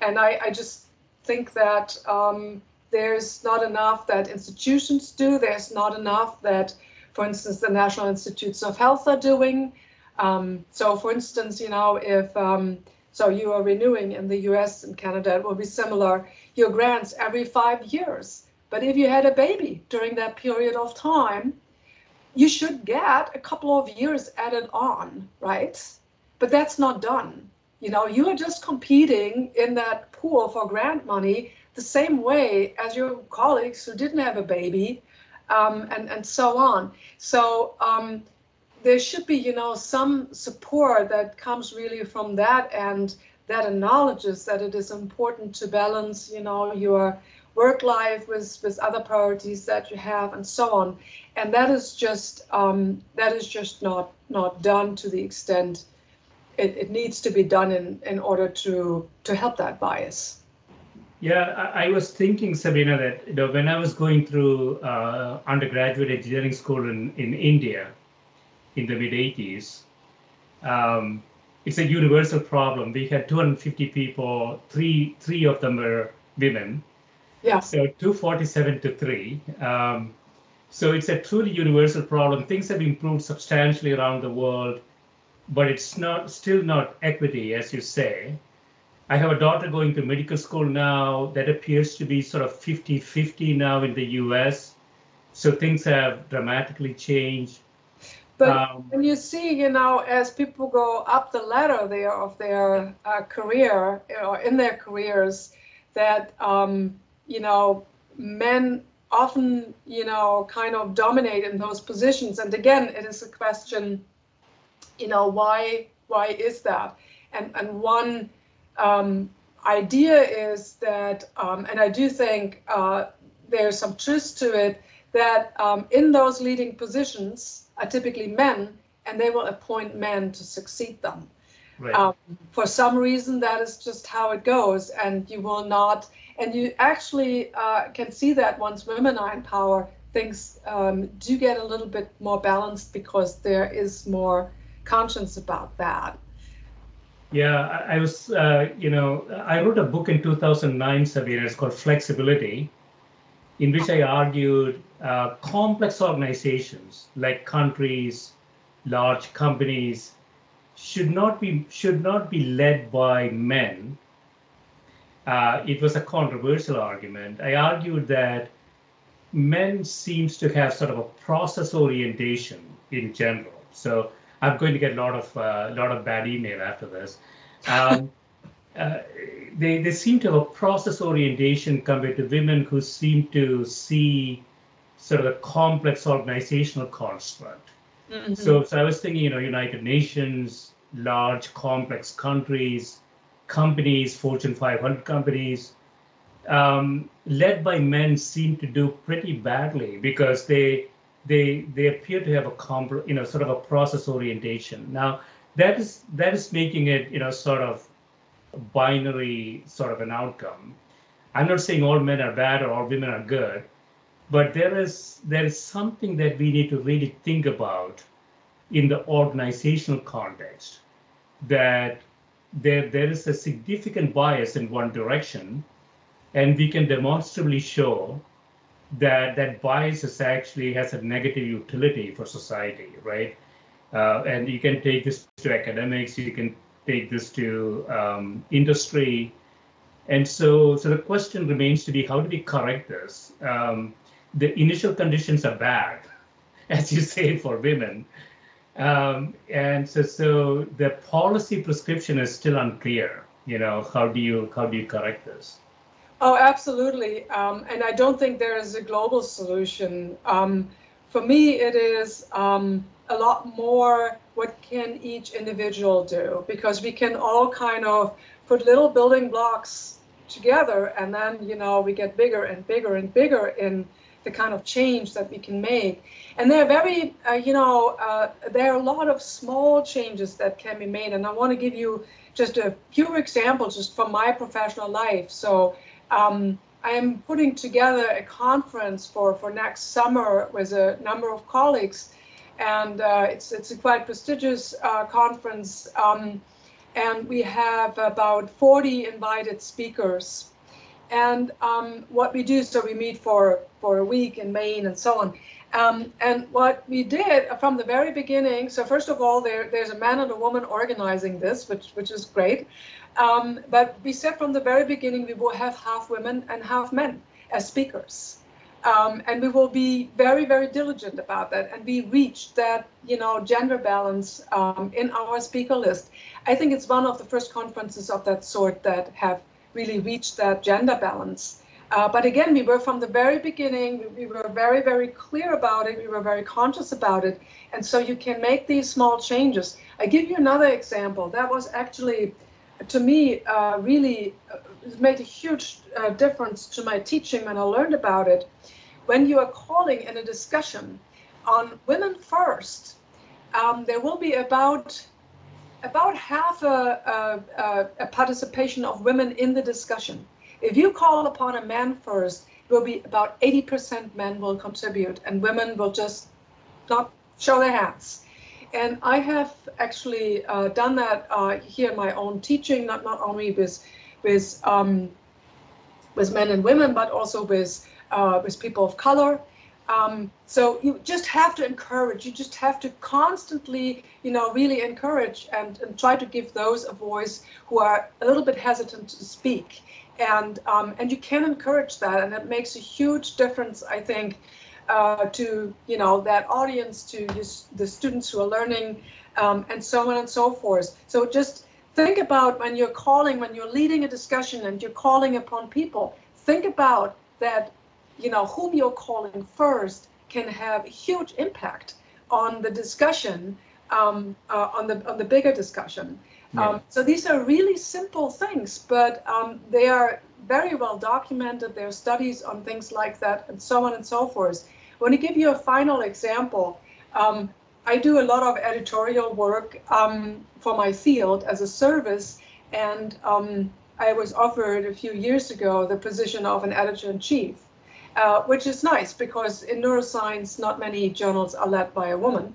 and I, I just think that um, there's not enough that institutions do. There's not enough that for instance, the National Institutes of Health are doing. Um, so, for instance, you know, if um, so, you are renewing in the U.S. and Canada, it will be similar. Your grants every five years, but if you had a baby during that period of time, you should get a couple of years added on, right? But that's not done. You know, you are just competing in that pool for grant money the same way as your colleagues who didn't have a baby um, and, and so on. So um, there should be, you know, some support that comes really from that and that acknowledges that it is important to balance, you know, your work life with, with other priorities that you have and so on. And that is just um, that is just not not done to the extent it, it needs to be done in, in order to to help that bias. Yeah, I, was thinking, Sabine, that you know, when I was going through uh, undergraduate engineering school in, in India in the mid 80s, um, it's a universal problem. We had 250 people, three three of them were women. Yeah. So 247 to three. Um, so it's a truly universal problem. Things have improved substantially around the world, but it's not still not equity, as you say. I have a daughter going to medical school now. That appears to be sort of 50 50 now in the US. So things have dramatically changed. But um, when you see, you know, as people go up the ladder there of their uh, career or in their careers, that, um, you know, men often, you know, kind of dominate in those positions. And again, it is a question, you know, why why is that? And, and one um, idea is that, um, and I do think uh, there's some truth to it, that um, in those leading positions are typically men, and they will appoint men to succeed them. Right. Um, for some reason, that is just how it goes, and you will not. And you actually uh, can see that once women are in power, things um, do get a little bit more balanced because there is more conscience about that. Yeah, I, I was, uh, you know, I wrote a book in 2009, Sabine. It's called Flexibility, in which I argued uh, complex organizations like countries, large companies should not be should not be led by men. Uh, it was a controversial argument. I argued that men seems to have sort of a process orientation in general. So I'm going to get a lot of a uh, lot of bad email after this. Um, uh, they they seem to have a process orientation compared to women who seem to see sort of a complex organizational construct. Mm-hmm. So so I was thinking, you know, United Nations, large complex countries, companies, Fortune 500 companies, um, led by men seem to do pretty badly because they they they appear to have a comp, you know sort of a process orientation. Now that is that is making it you know sort of binary sort of an outcome. I'm not saying all men are bad or all women are good, but there is there is something that we need to really think about in the organizational context that there there is a significant bias in one direction and we can demonstrably show that that bias is actually has a negative utility for society, right? Uh, and you can take this to academics, you can take this to um, industry, and so so the question remains to be how do we correct this? Um, the initial conditions are bad, (laughs) as you say for women, um, and so so the policy prescription is still unclear. You know how do you how do you correct this? Oh, absolutely. Um, and I don't think there is a global solution. Um, for me, it is um, a lot more what can each individual do because we can all kind of put little building blocks together and then, you know, we get bigger and bigger and bigger in the kind of change that we can make. And there are very, uh, you know, uh, there are a lot of small changes that can be made. And I want to give you just a few examples just from my professional life. So um, I am putting together a conference for, for next summer with a number of colleagues, and uh, it's, it's a quite prestigious uh, conference. Um, and we have about 40 invited speakers. And um, what we do, so we meet for, for a week in Maine and so on. Um, and what we did from the very beginning, so first of all, there, there's a man and a woman organizing this, which, which is great. Um, but we said from the very beginning we will have half women and half men as speakers. Um, and we will be very, very diligent about that. And we reached that, you know, gender balance um, in our speaker list. I think it's one of the first conferences of that sort that have really reached that gender balance. Uh, but again, we were from the very beginning, we, we were very, very clear about it. We were very conscious about it. And so you can make these small changes. I give you another example. That was actually to me, uh, really uh, made a huge uh, difference to my teaching when I learned about it. When you are calling in a discussion on women first, um, there will be about about half a, a, a, participation of women in the discussion. If you call upon a man first, it will be about 80% men will contribute and women will just not show their hands. And I have actually uh, done that uh, here in my own teaching, not, not only with, with, um, with men and women, but also with, uh, with people of color. Um, so you just have to encourage, you just have to constantly, you know, really encourage and, and try to give those a voice who are a little bit hesitant to speak. And, um, and you can encourage that, and it makes a huge difference, I think, uh, to you know that audience, to the students who are learning, um, and so on and so forth. So just think about when you're calling, when you're leading a discussion and you're calling upon people, think about that, you know, whom you're calling first can have huge impact on the discussion, um, uh, on the on the bigger discussion. Yeah. Um, so these are really simple things, but um, they are very well documented. There are studies on things like that, and so on and so forth. I want to give you a final example. Um, I do a lot of editorial work um, for my field as a service, and um, I was offered a few years ago the position of an editor in chief, uh, which is nice because in neuroscience, not many journals are led by a woman.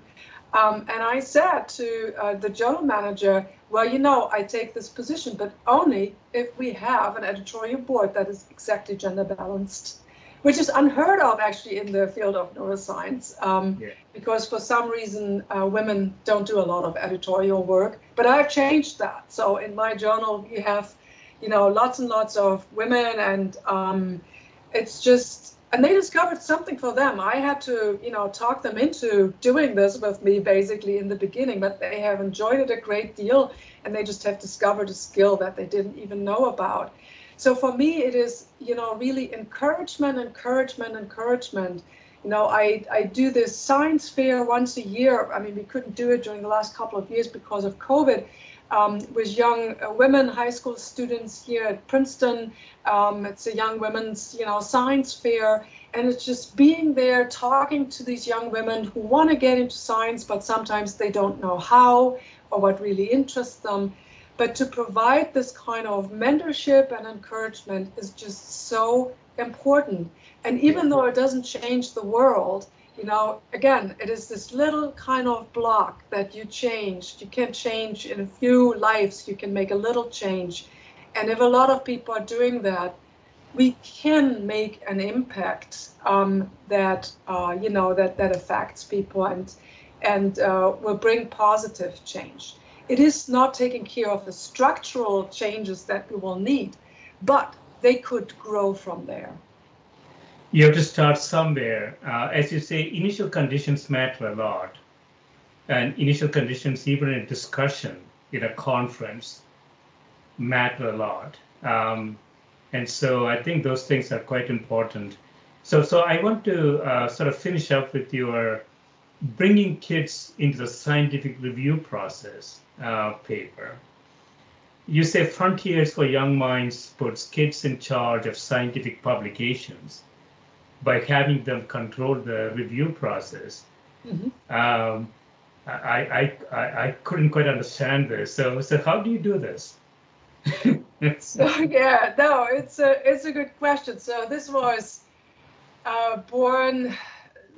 Um, and I said to uh, the journal manager, well, you know, I take this position, but only if we have an editorial board that is exactly gender balanced, which is unheard of actually in the field of neuroscience, um, yeah. because for some reason uh, women don't do a lot of editorial work. But I've changed that. So in my journal, we have, you know, lots and lots of women, and um, it's just and they discovered something for them. I had to, you know, talk them into doing this with me basically in the beginning, but they have enjoyed it a great deal and they just have discovered a skill that they didn't even know about. So for me, it is, you know, really encouragement, encouragement, encouragement. You know, I, I do this science fair once a year. I mean, we couldn't do it during the last couple of years because of COVID, um, with young uh, women, high school students here at Princeton. Um, it's a young women's, you know, science fair, and it's just being there, talking to these young women who want to get into science, but sometimes they don't know how or what really interests them. But to provide this kind of mentorship and encouragement is just so important. And even though it doesn't change the world, you know, again, it is this little kind of block that you change. You can change in a few lives, you can make a little change. And if a lot of people are doing that, we can make an impact um, that, uh, you know, that, that affects people and, and uh, will bring positive change. It is not taking care of the structural changes that we will need, but they could grow from there you have to start somewhere. Uh, as you say, initial conditions matter a lot. And initial conditions, even in discussion in a conference, matter a lot. Um, and so I think those things are quite important. So, so I want to uh, sort of finish up with your bringing kids into the scientific review process uh, paper. You say Frontiers for Young Minds puts kids in charge of scientific publications by having them control the review process. Mm-hmm. Um, I, I, I, I couldn't quite understand this. So, so how do you do this? (laughs) so, yeah, no, it's a, it's a good question. So this was uh, born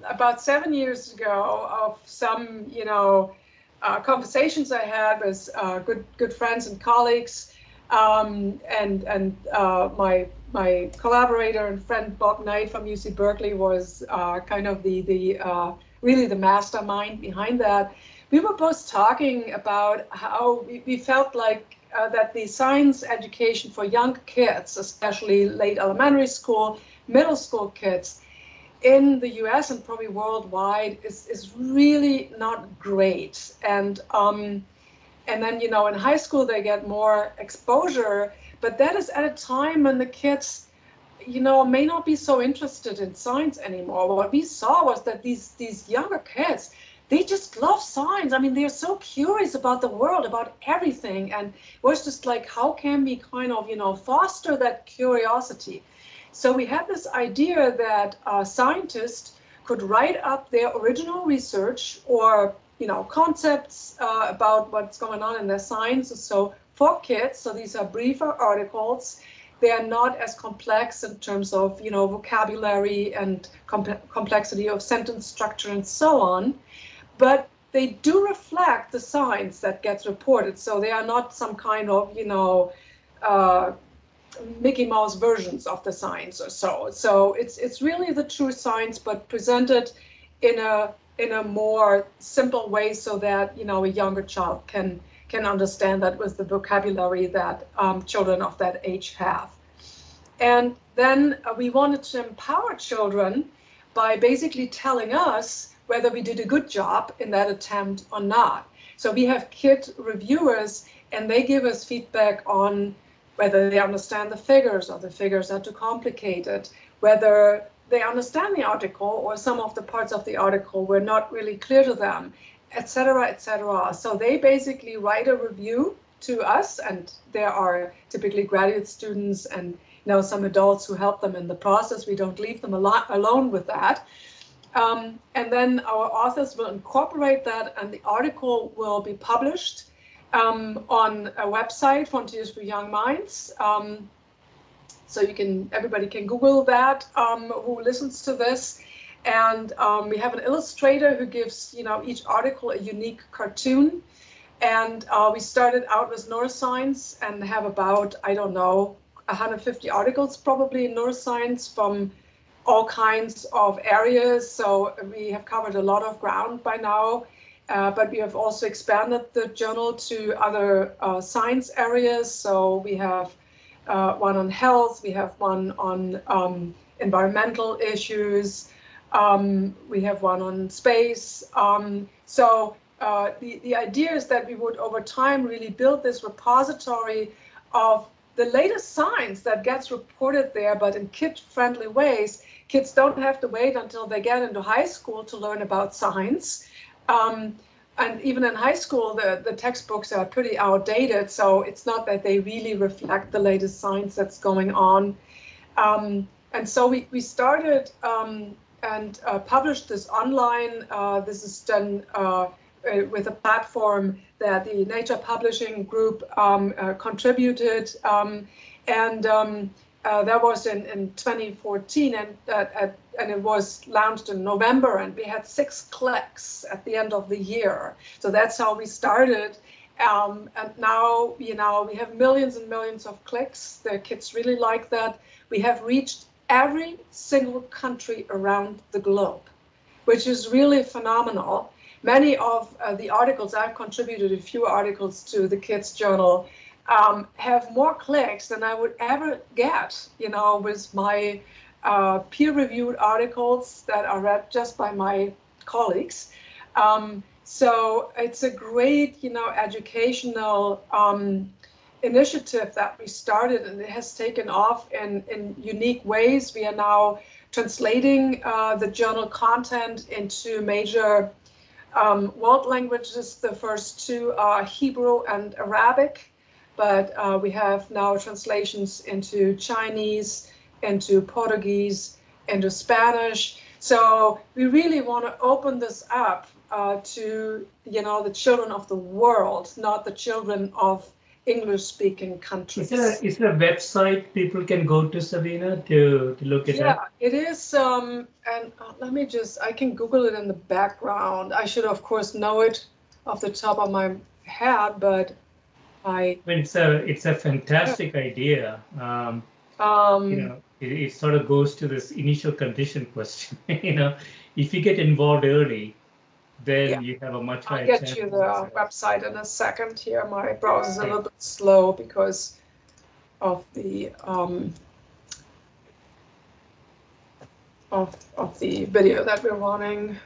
about seven years ago of some, you know, uh, conversations I had with uh, good, good friends and colleagues um, and, and uh, my my collaborator and friend Bob Knight from UC Berkeley was uh, kind of the the uh, really the mastermind behind that. We were both talking about how we, we felt like uh, that the science education for young kids, especially late elementary school, middle school kids, in the U.S. and probably worldwide, is is really not great. And um, and then you know in high school they get more exposure but that is at a time when the kids, you know, may not be so interested in science anymore. What we saw was that these these younger kids, they just love science. I mean, they're so curious about the world, about everything, and it was just like, how can we kind of, you know, foster that curiosity? So we had this idea that uh, scientists could write up their original research or you know concepts uh, about what's going on in their science. So for kids. So these are briefer articles. They are not as complex in terms of, you know, vocabulary and complexity of sentence structure and so on. But they do reflect the science that gets reported. So they are not some kind of, you know, uh, Mickey Mouse versions of the science or so. So it's it's really the true science, but presented in a in a more simple way, so that you know a younger child can can understand that with the vocabulary that um, children of that age have. And then uh, we wanted to empower children by basically telling us whether we did a good job in that attempt or not. So we have kid reviewers and they give us feedback on whether they understand the figures or the figures are too complicated, whether they understand the article or some of the parts of the article were not really clear to them etc., etc. So they basically write a review to us, and there are typically graduate students and you know some adults who help them in the process. We don't leave them a lot alone with that. Um, and then our authors will incorporate that, and the article will be published um, on a website, Frontiers for Young Minds. Um, so you can, everybody can Google that um, who listens to this. And um, we have an illustrator who gives, you know, each article a unique cartoon. And uh, we started out with neuroscience and have about, I don't know, 150 articles probably in neuroscience from all kinds of areas. So we have covered a lot of ground by now. Uh, but we have also expanded the journal to other uh, science areas. So we have uh, one on health, we have one on um, environmental issues, um, we have one on space. Um, so uh, the, the idea is that we would over time really build this repository of the latest science that gets reported there, but in kid-friendly ways. Kids don't have to wait until they get into high school to learn about science. Um, and even in high school, the, the textbooks are pretty outdated. So it's not that they really reflect the latest science that's going on. Um, and so we, we started um, and uh, published this online. Uh, this is done uh, uh with a platform that the Nature Publishing Group um, uh, contributed. Um, and um, uh, that was in, in 2014, and uh, and it was launched in November, and we had six clicks at the end of the year. So that's how we started. Um, and now, you know, we have millions and millions of clicks. The kids really like that. We have reached every single country around the globe, which is really phenomenal. Many of uh, the articles I've contributed a few articles to the Kids Journal um, have more clicks than I would ever get, you know, with my uh, peer-reviewed articles that are read just by my colleagues. Um, so it's a great, you know, educational um, initiative that we started, and it has taken off in, in unique ways. We are now translating uh, the journal content into major um, world languages. The first two are Hebrew and Arabic but uh, we have now translations into Chinese, into Portuguese, into Spanish. So we really want to open this up uh, to, you know, the children of the world, not the children of English-speaking countries. Is there, a, is there a website people can go to, Sabine, to, to look at yeah, that? Yeah, it is. Um, and uh, let me just, I can Google it in the background. I should, of course, know it off the top of my head, but I, I mean, it's a it's a fantastic yeah. idea. Um, um, you know, it, it, sort of goes to this initial condition question. (laughs) you know, if you get involved early, then yeah. you have a much higher. I'll get you the website in a second. Here, my browser is a little bit slow because of the um, of of the video that we're running.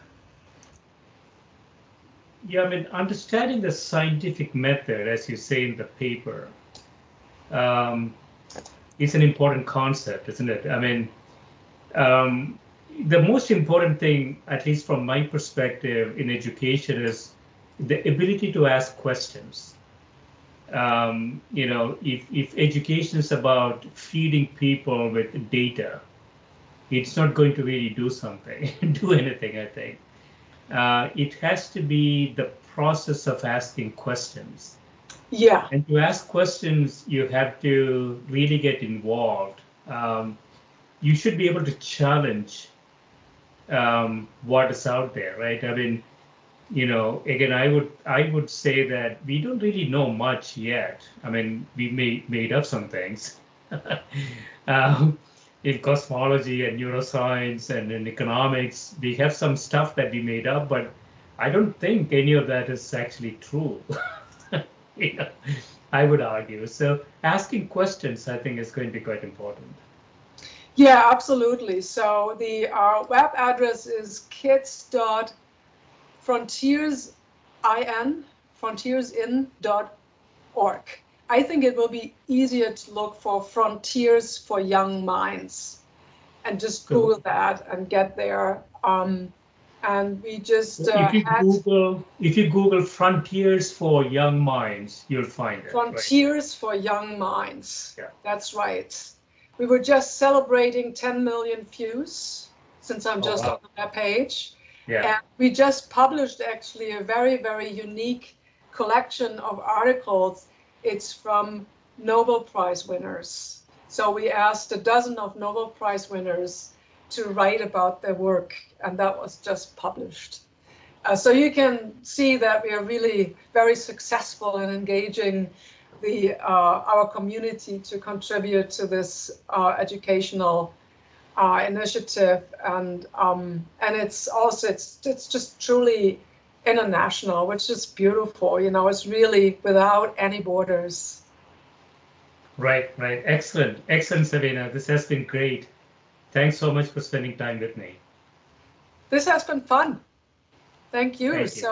Yeah, I mean, understanding the scientific method, as you say in the paper, um, is an important concept, isn't it? I mean, um, the most important thing, at least from my perspective in education, is the ability to ask questions. Um, you know, if, if education is about feeding people with data, it's not going to really do something, (laughs) do anything, I think uh, it has to be the process of asking questions. Yeah. And to ask questions, you have to really get involved. Um, you should be able to challenge um, what is out there, right? I mean, you know, again, I would I would say that we don't really know much yet. I mean, we made made up some things. (laughs) um, in cosmology and neuroscience and in economics, we have some stuff that we made up, but I don't think any of that is actually true. (laughs) (laughs) I would argue. So asking questions, I think, is going to be quite important. Yeah, absolutely. So the our web address is kids.frontiersin, frontiersin.org. I think it will be easier to look for frontiers for young minds and just Google that and get there. Um, and we just uh, if you had, Google if you Google frontiers for young minds, you'll find it. Frontiers right? for young minds. Yeah, that's right. We were just celebrating 10 million views since I'm oh, just wow. on that page. Yeah. And we just published actually a very very unique collection of articles. It's from Nobel Prize winners. So we asked a dozen of Nobel Prize winners to write about their work, and that was just published. Uh, so you can see that we are really very successful in engaging the uh, our community to contribute to this uh, educational uh, initiative, and um, and it's also it's it's just truly international, which is beautiful. You know, it's really without any borders. Right, right. Excellent, excellent, Sabine. This has been great. Thanks so much for spending time with me. This has been fun. Thank you. Thank you. So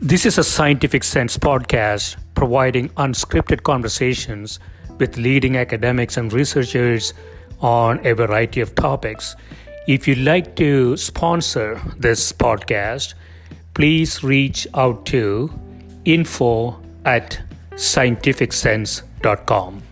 This is a Scientific Sense podcast providing unscripted conversations with leading academics and researchers on a variety of topics. If you'd like to sponsor this podcast, please reach out to info at scientificsense.com.